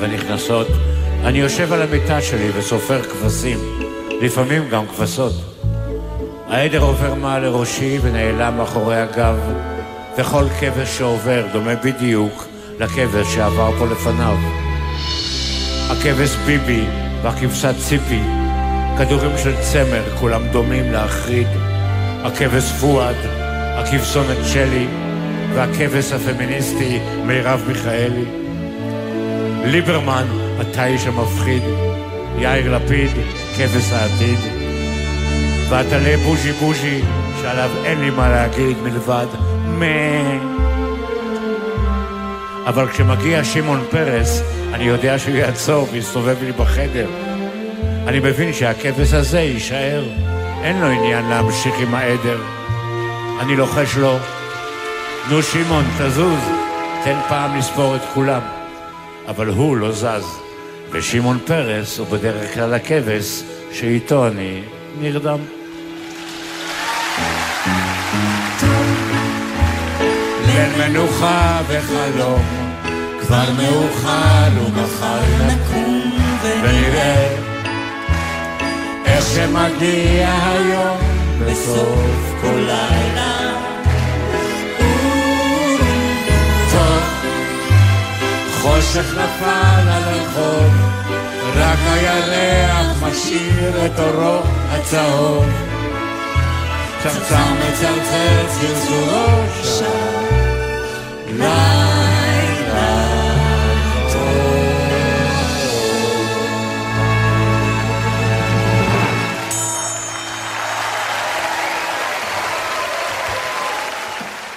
ונכנסות, אני יושב על המיטה שלי וסופר כבשים, לפעמים גם כבשות. העדר עובר מעל לראשי ונעלם מאחורי הגב, וכל כבש שעובר דומה בדיוק לכבש שעבר פה לפניו. הכבש ביבי והכבשת ציפי, כדורים של צמר, כולם דומים להחריד. הכבש פואד, הכבשונת שלי, והכבש הפמיניסטי מירב מיכאלי. ליברמן, אתה איש המפחיד. יאיר לפיד, כבש העתיד. ועטלה בוז'י בוז'י, שעליו אין לי מה להגיד מלבד מה. אבל כשמגיע שמעון פרס, אני יודע שהוא יעצור ויסתובב לי בחדר. אני מבין שהכבש הזה יישאר. אין לו עניין להמשיך עם העדר. אני לוחש לו, נו שמעון, תזוז, תן פעם לספור את כולם. אבל הוא לא זז, ושמעון פרס הוא בדרך כלל הכבש שאיתו אני נרדם. ליל מנוחה וחלום, כבר מאוחר ומחר נקום ונראה איך שמגיע היום בסוף כל לילה. חושך נפל על הרחוב, רק הירח משאיר את אורו הצהוב. צמצם מצלצל צלצולו שם,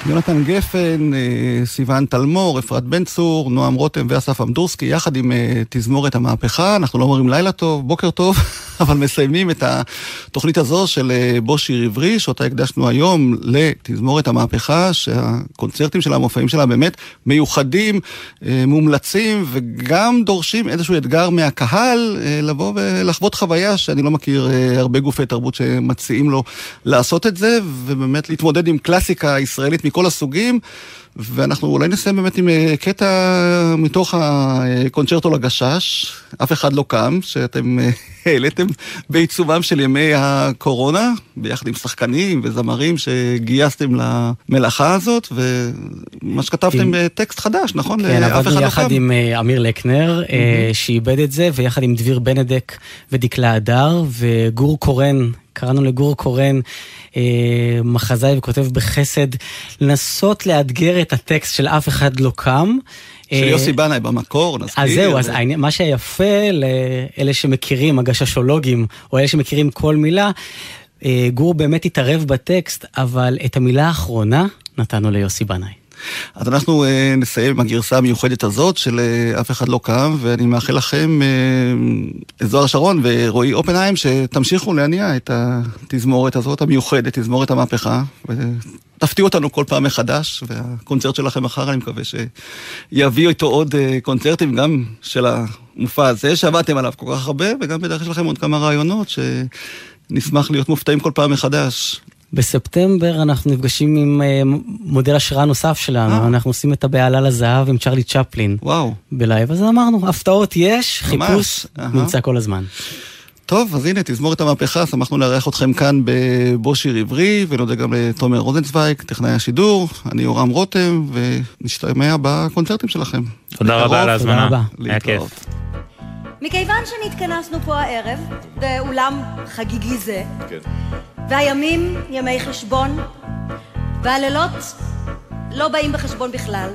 יונתן גפן, אה, סיון תלמור, אפרת בן צור, נועם רותם ואסף אמדורסקי, יחד עם אה, תזמורת המהפכה. אנחנו לא אומרים לילה טוב, בוקר טוב, אבל מסיימים את התוכנית הזו של אה, בו שיר עברי, שאותה הקדשנו היום לתזמורת המהפכה, שהקונצרטים שלה, המופעים שלה באמת מיוחדים, מומלצים, וגם דורשים איזשהו אתגר מהקהל לבוא ולחוות חוויה שאני לא מכיר הרבה גופי תרבות שמציעים לו לעשות את זה, ובאמת להתמודד עם קלאסיקה ישראלית מכל הסוגים, ואנחנו אולי נסיים באמת עם אה, קטע מתוך הקונצ'רטו לגשש, אף אחד לא קם, שאתם אה, העליתם בעיצומם של ימי הקורונה, ביחד עם שחקנים וזמרים שגייסתם למלאכה הזאת, ומה שכתבתם כן. טקסט חדש, נכון? כן, עבדנו לא יחד קם. עם אה, אמיר לקנר, mm-hmm. שאיבד את זה, ויחד עם דביר בנדק ודקלה הדר, וגור קורן, קראנו לגור קורן. אה, מחזאי וכותב בחסד, לנסות לאתגר את הטקסט של אף אחד לא קם. של אה, יוסי בנאי במקור, נזכיר. אז זהו, אז מה שיפה לאלה שמכירים, הגששולוגים, או אלה שמכירים כל מילה, אה, גור באמת התערב בטקסט, אבל את המילה האחרונה נתנו ליוסי בנאי. אז אנחנו אה, נסיים עם הגרסה המיוחדת הזאת של אה, אף אחד לא קם, ואני מאחל לכם, אה, זוהר שרון ורועי אופנהיים, שתמשיכו להניע את התזמורת הזאת המיוחדת, תזמורת המהפכה. תפתיעו אותנו כל פעם מחדש, והקונצרט שלכם מחר, אני מקווה שיביא איתו עוד קונצרטים, גם של המופע הזה שעבדתם עליו כל כך הרבה, וגם בדרך יש לכם עוד כמה רעיונות שנשמח להיות מופתעים כל פעם מחדש. בספטמבר אנחנו נפגשים עם אה, מודל השראה נוסף שלנו, אה. אנחנו עושים את הבהלה לזהב עם צ'רלי צ'פלין. וואו. בלייב, אז אמרנו, הפתעות יש, חיפוש נמצא כל הזמן. טוב, אז הנה, תזמור את המהפכה, שמחנו לארח אתכם כאן בבוא שיר עברי, ונודה גם לתומר רוזנצוויג, טכנאי השידור, אני אורם רותם, ונשתמע בקונצרטים שלכם. תודה רבה על ההזמנה, היה כיף. מכיוון שנתכנסנו פה הערב, באולם חגיגי זה, כן. והימים ימי חשבון, והלילות לא באים בחשבון בכלל.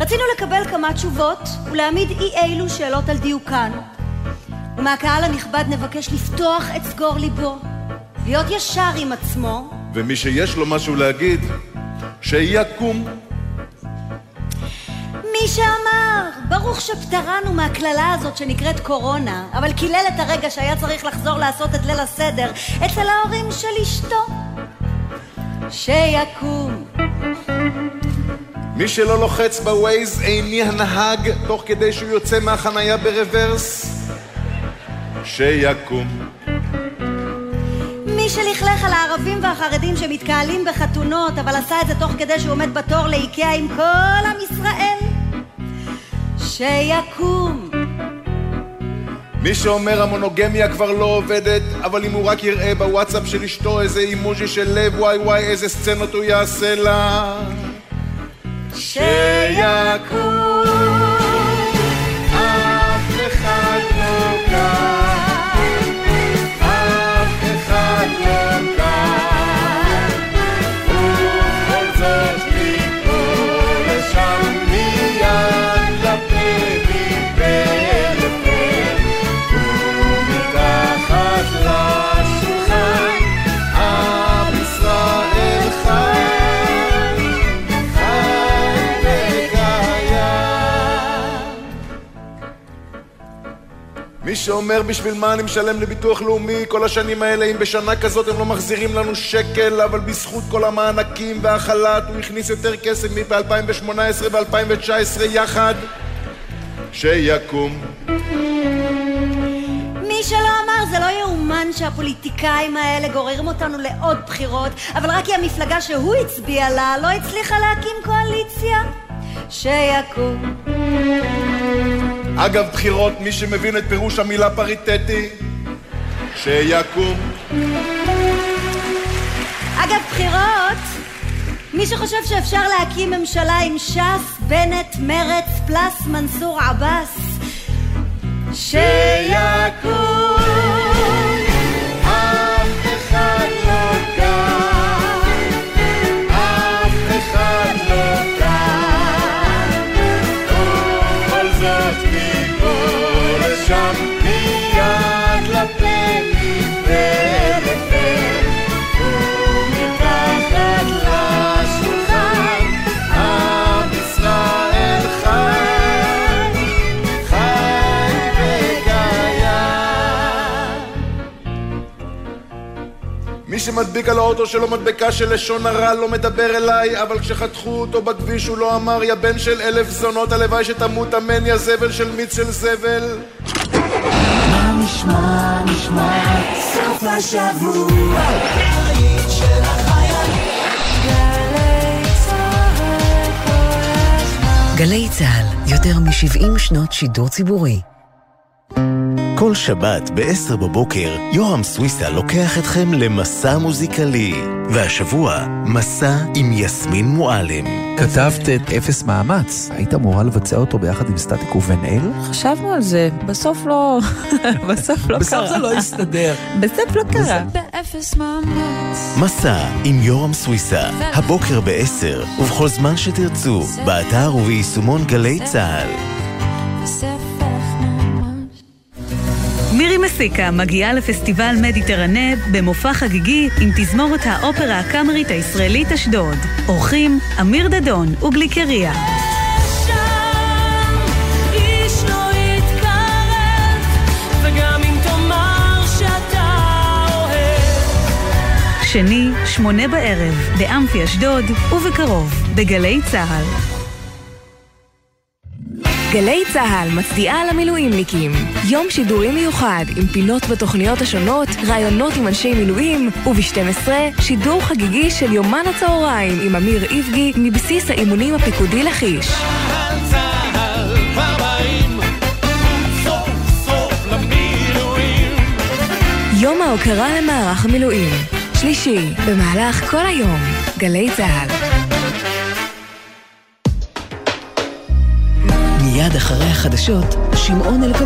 רצינו לקבל כמה תשובות ולהעמיד אי אילו שאלות על דיוקן. ומהקהל הנכבד נבקש לפתוח את סגור ליבו, להיות ישר עם עצמו. ומי שיש לו משהו להגיד, שיקום. מי שאמר, ברוך שפטרנו מהקללה הזאת שנקראת קורונה, אבל קילל את הרגע שהיה צריך לחזור לעשות את ליל הסדר אצל ההורים של אשתו. שיקום. מי שלא לוחץ בווייז איני הנהג תוך כדי שהוא יוצא מהחנייה ברוורס, שיקום. מי שלכלך על הערבים והחרדים שמתקהלים בחתונות, אבל עשה את זה תוך כדי שהוא עומד בתור לאיקאה עם כל עם ישראל, שיקום. מי שאומר המונוגמיה כבר לא עובדת, אבל אם הוא רק יראה בוואטסאפ של אשתו איזה אימוג'י של לב וואי וואי איזה סצנות הוא יעשה לה שיקום שאומר בשביל מה אני משלם לביטוח לאומי כל השנים האלה? אם בשנה כזאת הם לא מחזירים לנו שקל אבל בזכות כל המענקים והחל"ת הוא הכניס יותר כסף מב-2018 ו-2019 יחד. שיקום. מי שלא אמר זה לא יאומן שהפוליטיקאים האלה גוררים אותנו לעוד בחירות אבל רק כי המפלגה שהוא הצביע לה לא הצליחה להקים קואליציה. שיקום אגב בחירות, מי שמבין את פירוש המילה פריטטי, שיקום. אגב בחירות, מי שחושב שאפשר להקים ממשלה עם ש"ס, בנט, מרץ, פלס, מנסור עבאס, שיקום. שמדביק על האוטו שלו מדבקה של לשון הרע לא מדבר אליי אבל כשחתכו אותו בכביש הוא לא אמר יא בן של אלף זונות הלוואי שתמות אמן יא זבל של מיץ של זבל מה נשמע, נשמע, סוף השבוע. גלי צה"ל, יותר מ-70 שנות שידור ציבורי. כל שבת ב-10 בבוקר, יורם סוויסה לוקח אתכם למסע מוזיקלי. והשבוע, מסע עם יסמין מועלם. כתבת את אפס מאמץ, היית אמורה לבצע אותו ביחד עם סטטיק ובן אל? חשבנו על זה, בסוף לא... בסוף לא קרה. בסוף זה לא הסתדר. בסוף לא קרה. באפס מאמץ. מסע עם יורם סוויסה, הבוקר ב-10, ובכל זמן שתרצו, באתר וביישומון גלי צה"ל. מסיקה מגיעה לפסטיבל מדיטרנה במופע חגיגי עם תזמורת האופרה הקאמרית הישראלית אשדוד. אורחים אמיר דדון וגליקריה. לא. שני, שמונה בערב, באמפי אשדוד, ובקרוב, בגלי צה"ל. גלי צה"ל מצדיעה למילואימניקים. יום שידורי מיוחד עם פינות בתוכניות השונות, ראיונות עם אנשי מילואים, וב-12 שידור חגיגי של יומן הצהריים עם אמיר איבגי מבסיס האימונים הפיקודי לכיש. צה"ל כבר באים, סוף סוף למילואים. יום ההוקרה למערך המילואים. שלישי, במהלך כל היום. גלי צה"ל. מיד אחרי החדשות, שמעון אלקבץ.